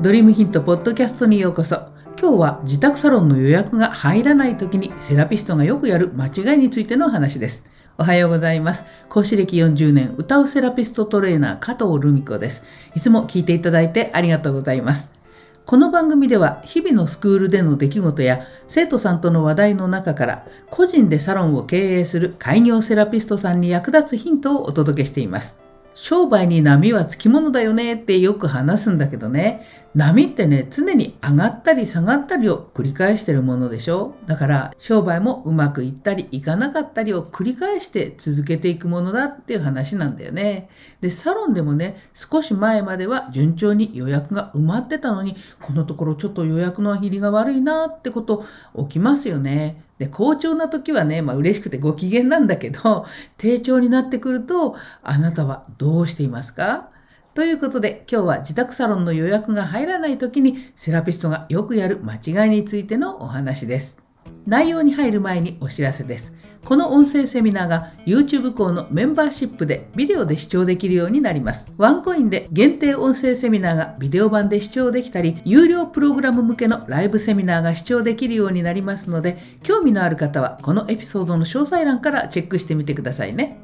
ドリームヒントポッドキャストにようこそ。今日は自宅サロンの予約が入らない時にセラピストがよくやる間違いについての話です。おはようございます。講師歴40年、歌うセラピストトレーナー加藤留美子です。いつも聞いていただいてありがとうございます。この番組では日々のスクールでの出来事や生徒さんとの話題の中から個人でサロンを経営する開業セラピストさんに役立つヒントをお届けしています。商売に波はつきものだよねってよく話すんだけどね、波ってね、常に上がったり下がったりを繰り返してるものでしょだから商売もうまくいったりいかなかったりを繰り返して続けていくものだっていう話なんだよね。で、サロンでもね、少し前までは順調に予約が埋まってたのに、このところちょっと予約の入りが悪いなってこと起きますよね。で、好調な時はね、まあ嬉しくてご機嫌なんだけど、低調になってくると、あなたはどうしていますか？ということで、今日は自宅サロンの予約が入らない時に、セラピストがよくやる間違いについてのお話です。内容に入る前にお知らせです。この音声セミナーが YouTube 校のメンバーシップでビデオで視聴できるようになります。ワンコインで限定音声セミナーがビデオ版で視聴できたり、有料プログラム向けのライブセミナーが視聴できるようになりますので、興味のある方はこのエピソードの詳細欄からチェックしてみてくださいね。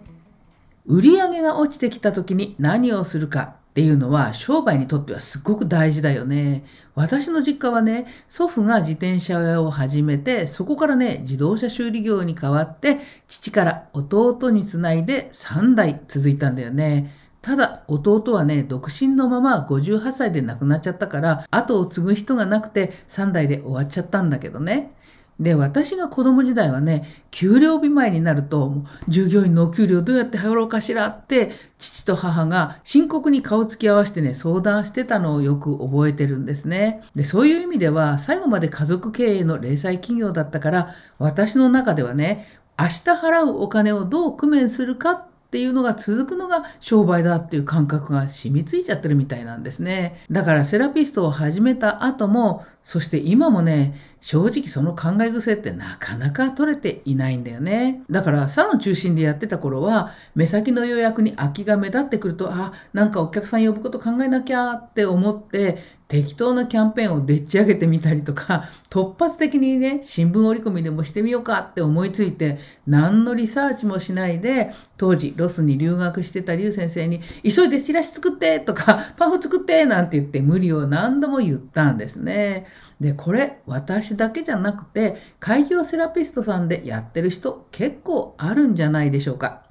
売上が落ちてきた時に何をするかっていうのは商売にとってはすごく大事だよね。私の実家はね、祖父が自転車を始めて、そこからね、自動車修理業に変わって、父から弟につないで3代続いたんだよね。ただ、弟はね、独身のまま58歳で亡くなっちゃったから、後を継ぐ人がなくて3代で終わっちゃったんだけどね。で、私が子供時代はね、給料日前になると、従業員のお給料どうやって払おうかしらって、父と母が深刻に顔つき合わせてね、相談してたのをよく覚えてるんですね。で、そういう意味では、最後まで家族経営の零細企業だったから、私の中ではね、明日払うお金をどう工面するかっていうのが続くのが商売だっていう感覚が染みついちゃってるみたいなんですね。だからセラピストを始めた後も、そして今もね、正直その考え癖ってなかなか取れていないんだよね。だからサロン中心でやってた頃は、目先の予約に空きが目立ってくると、あ、なんかお客さん呼ぶこと考えなきゃって思って、適当なキャンペーンをでっち上げてみたりとか、突発的にね、新聞折り込みでもしてみようかって思いついて、何のリサーチもしないで、当時ロスに留学してた劉先生に、急いでチラシ作ってとか、パフ作ってなんて言って無理を何度も言ったんですね。で、これ、私だけじゃなくて、開業セラピストさんでやってる人結構あるんじゃないでしょうか。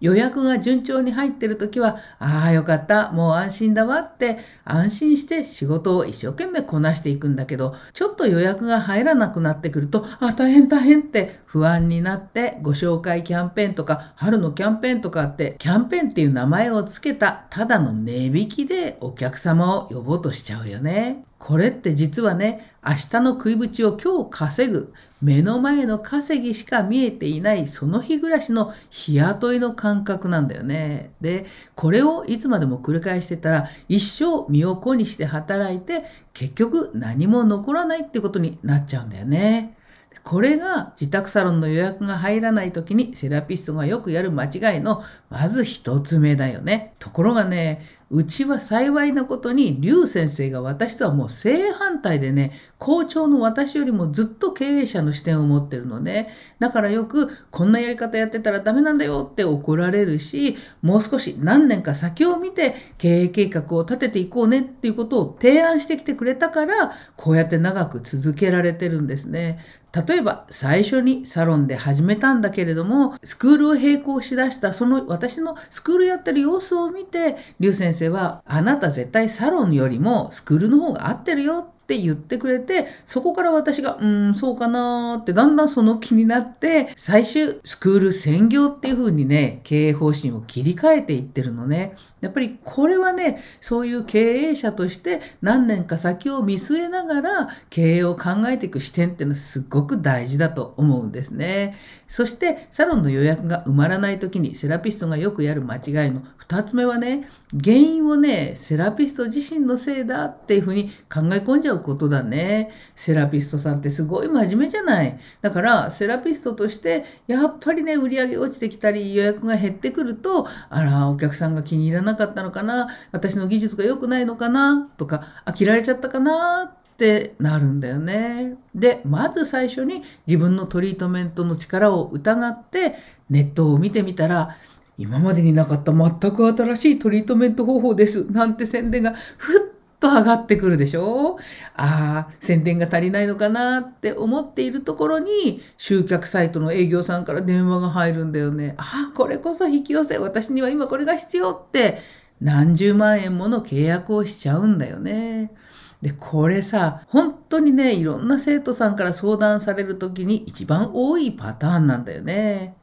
予約が順調に入ってる時は、ああ、よかった、もう安心だわって安心して仕事を一生懸命こなしていくんだけど、ちょっと予約が入らなくなってくると、あ、大変大変って不安になってご紹介キャンペーンとか春のキャンペーンとかって、キャンペーンっていう名前を付けたただの値引きでお客様を呼ぼうとしちゃうよね。これって実はね、明日の食いぶちを今日稼ぐ、目の前の稼ぎしか見えていないその日暮らしの日雇いの感覚なんだよね。で、これをいつまでも繰り返してたら一生身を粉にして働いて結局何も残らないってことになっちゃうんだよね。これが自宅サロンの予約が入らない時にセラピストがよくやる間違いのまず一つ目だよね。ところがね、うちは幸いなことに、劉先生が私とはもう正反対でね、校長の私よりもずっと経営者の視点を持ってるので、だからよく、こんなやり方やってたらダメなんだよって怒られるし、もう少し何年か先を見て経営計画を立てていこうねっていうことを提案してきてくれたから、こうやって長く続けられてるんですね。例えば最初にサロンで始めたんだけれどもスクールを並行しだしたその私のスクールやってる様子を見て劉先生はあなた絶対サロンよりもスクールの方が合ってるよっって言ってくれて、そこから私が、うん、そうかなーってだんだんその気になって、最終スクール専業っていう風にね、経営方針を切り替えていってるのね。やっぱりこれはね、そういう経営者として何年か先を見据えながら経営を考えていく視点っていうのはすごく大事だと思うんですね。そしてサロンの予約が埋まらない時にセラピストがよくやる間違いの2つ目はね原因をねセラピスト自身のせいだっていうふうに考え込んじゃうことだね。セラピストさんってすごい真面目じゃない。だからセラピストとしてやっぱりね売り上げ落ちてきたり予約が減ってくるとあらお客さんが気に入らなかったのかな。私の技術が良くないのかな。とか飽きられちゃったかなってなるんだよね。で、まず最初に自分のトリートメントの力を疑ってネットを見てみたら今までになかった全く新しいトリートメント方法です。なんて宣伝がふっと上がってくるでしょ？ああ、宣伝が足りないのかなって思っているところに集客サイトの営業さんから電話が入るんだよね。ああ、これこそ引き寄せ。私には今これが必要って何十万円もの契約をしちゃうんだよね。で、これさ、本当にね、いろんな生徒さんから相談される時に一番多いパターンなんだよね。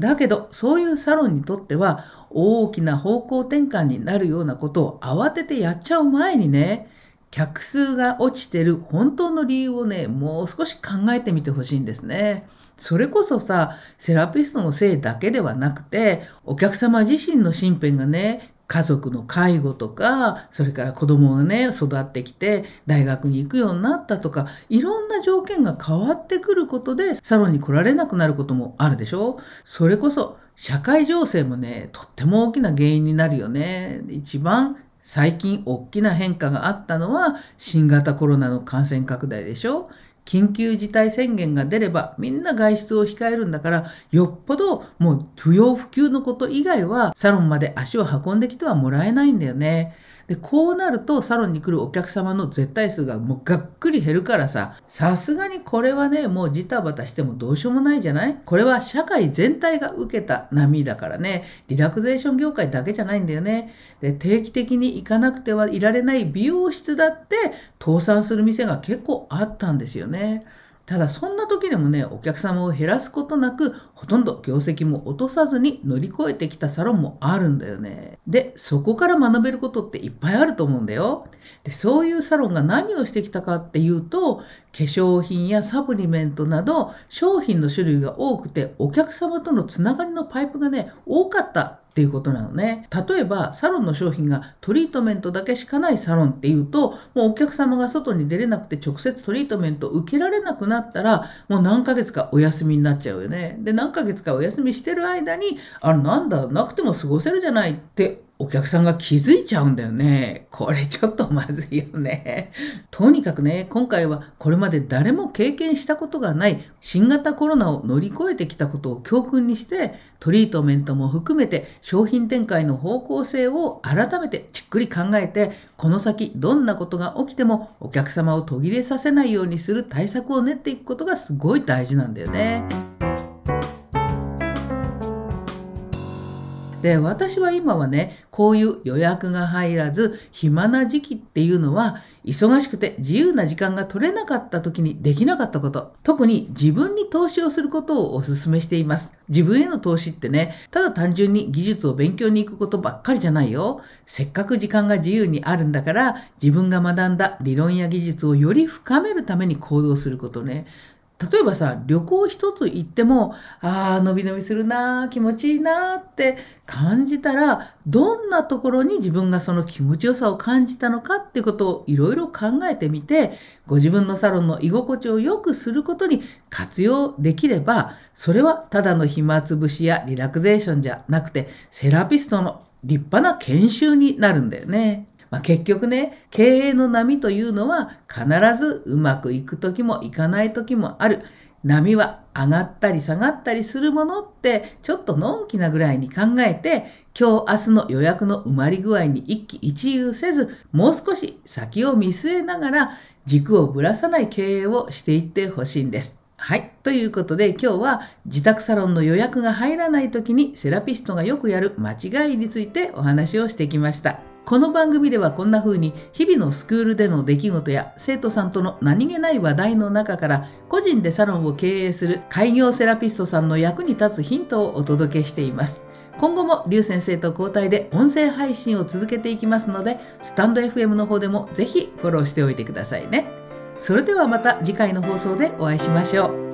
だけど、そういうサロンにとっては、大きな方向転換になるようなことを慌ててやっちゃう前にね、客数が落ちてる本当の理由をね、もう少し考えてみてほしいんですね。それこそさ、セラピストのせいだけではなくて、お客様自身の身辺がね、家族の介護とか、それから子供がね、育ってきて大学に行くようになったとか、いろんな条件が変わってくることでサロンに来られなくなることもあるでしょ？それこそ社会情勢もね、とっても大きな原因になるよね。一番最近大きな変化があったのは新型コロナの感染拡大でしょ？緊急事態宣言が出ればみんな外出を控えるんだからよっぽどもう不要不急のこと以外はサロンまで足を運んできてはもらえないんだよね。で、こうなるとサロンに来るお客様の絶対数がもうがっくり減るからさ、さすがにこれはね、もうジタバタしてもどうしようもないじゃない？これは社会全体が受けた波だからね、リラクゼーション業界だけじゃないんだよね。で、定期的に行かなくてはいられない美容室だって倒産する店が結構あったんですよね。ねただそんな時でもね、お客様を減らすことなく、ほとんど業績も落とさずに乗り越えてきたサロンもあるんだよね。で、そこから学べることっていっぱいあると思うんだよ。で、そういうサロンが何をしてきたかっていうと、化粧品やサプリメントなど商品の種類が多くて、お客様とのつながりのパイプがね、多かったっていうことなのね。例えば、サロンの商品がトリートメントだけしかないサロンっていうと、もうお客様が外に出れなくて直接トリートメントを受けられなくなったら、もう何ヶ月かお休みになっちゃうよね。で、何ヶ月かお休みしてる間に、あれなんだ、なくても過ごせるじゃないってお客さんが気づいちゃうんだよね。これちょっとまずいよね。とにかくね、今回はこれまで誰も経験したことがない新型コロナを乗り越えてきたことを教訓にして、トリートメントも含めて商品展開の方向性を改めてじっくり考えて、この先どんなことが起きてもお客様を途切れさせないようにする対策を練っていくことがすごい大事なんだよね。で、私は今はね、こういう予約が入らず、暇な時期っていうのは、忙しくて自由な時間が取れなかった時にできなかったこと、特に自分に投資をすることをお勧めしています。自分への投資ってね、ただ単純に技術を勉強に行くことばっかりじゃないよ。せっかく時間が自由にあるんだから、自分が学んだ理論や技術をより深めるために行動することね。例えばさ、旅行一つ行っても、ああ、伸び伸びするな気持ちいいなって感じたら、どんなところに自分がその気持ちよさを感じたのかってことをいろいろ考えてみて、ご自分のサロンの居心地を良くすることに活用できれば、それはただの暇つぶしやリラクゼーションじゃなくて、セラピストの立派な研修になるんだよね。まあ、結局ね、経営の波というのは必ずうまくいく時もいかない時もある。波は上がったり下がったりするものってちょっとのんきなぐらいに考えて今日明日の予約の埋まり具合に一喜一憂せずもう少し先を見据えながら軸をぶらさない経営をしていってほしいんです。はい。ということで今日は自宅サロンの予約が入らない時にセラピストがよくやる間違いについてお話をしてきました。この番組ではこんな風に日々のスクールでの出来事や生徒さんとの何気ない話題の中から個人でサロンを経営する開業セラピストさんの役に立つヒントをお届けしています。今後も劉先生と交代で音声配信を続けていきますので、スタンド FM の方でもぜひフォローしておいてくださいね。それではまた次回の放送でお会いしましょう。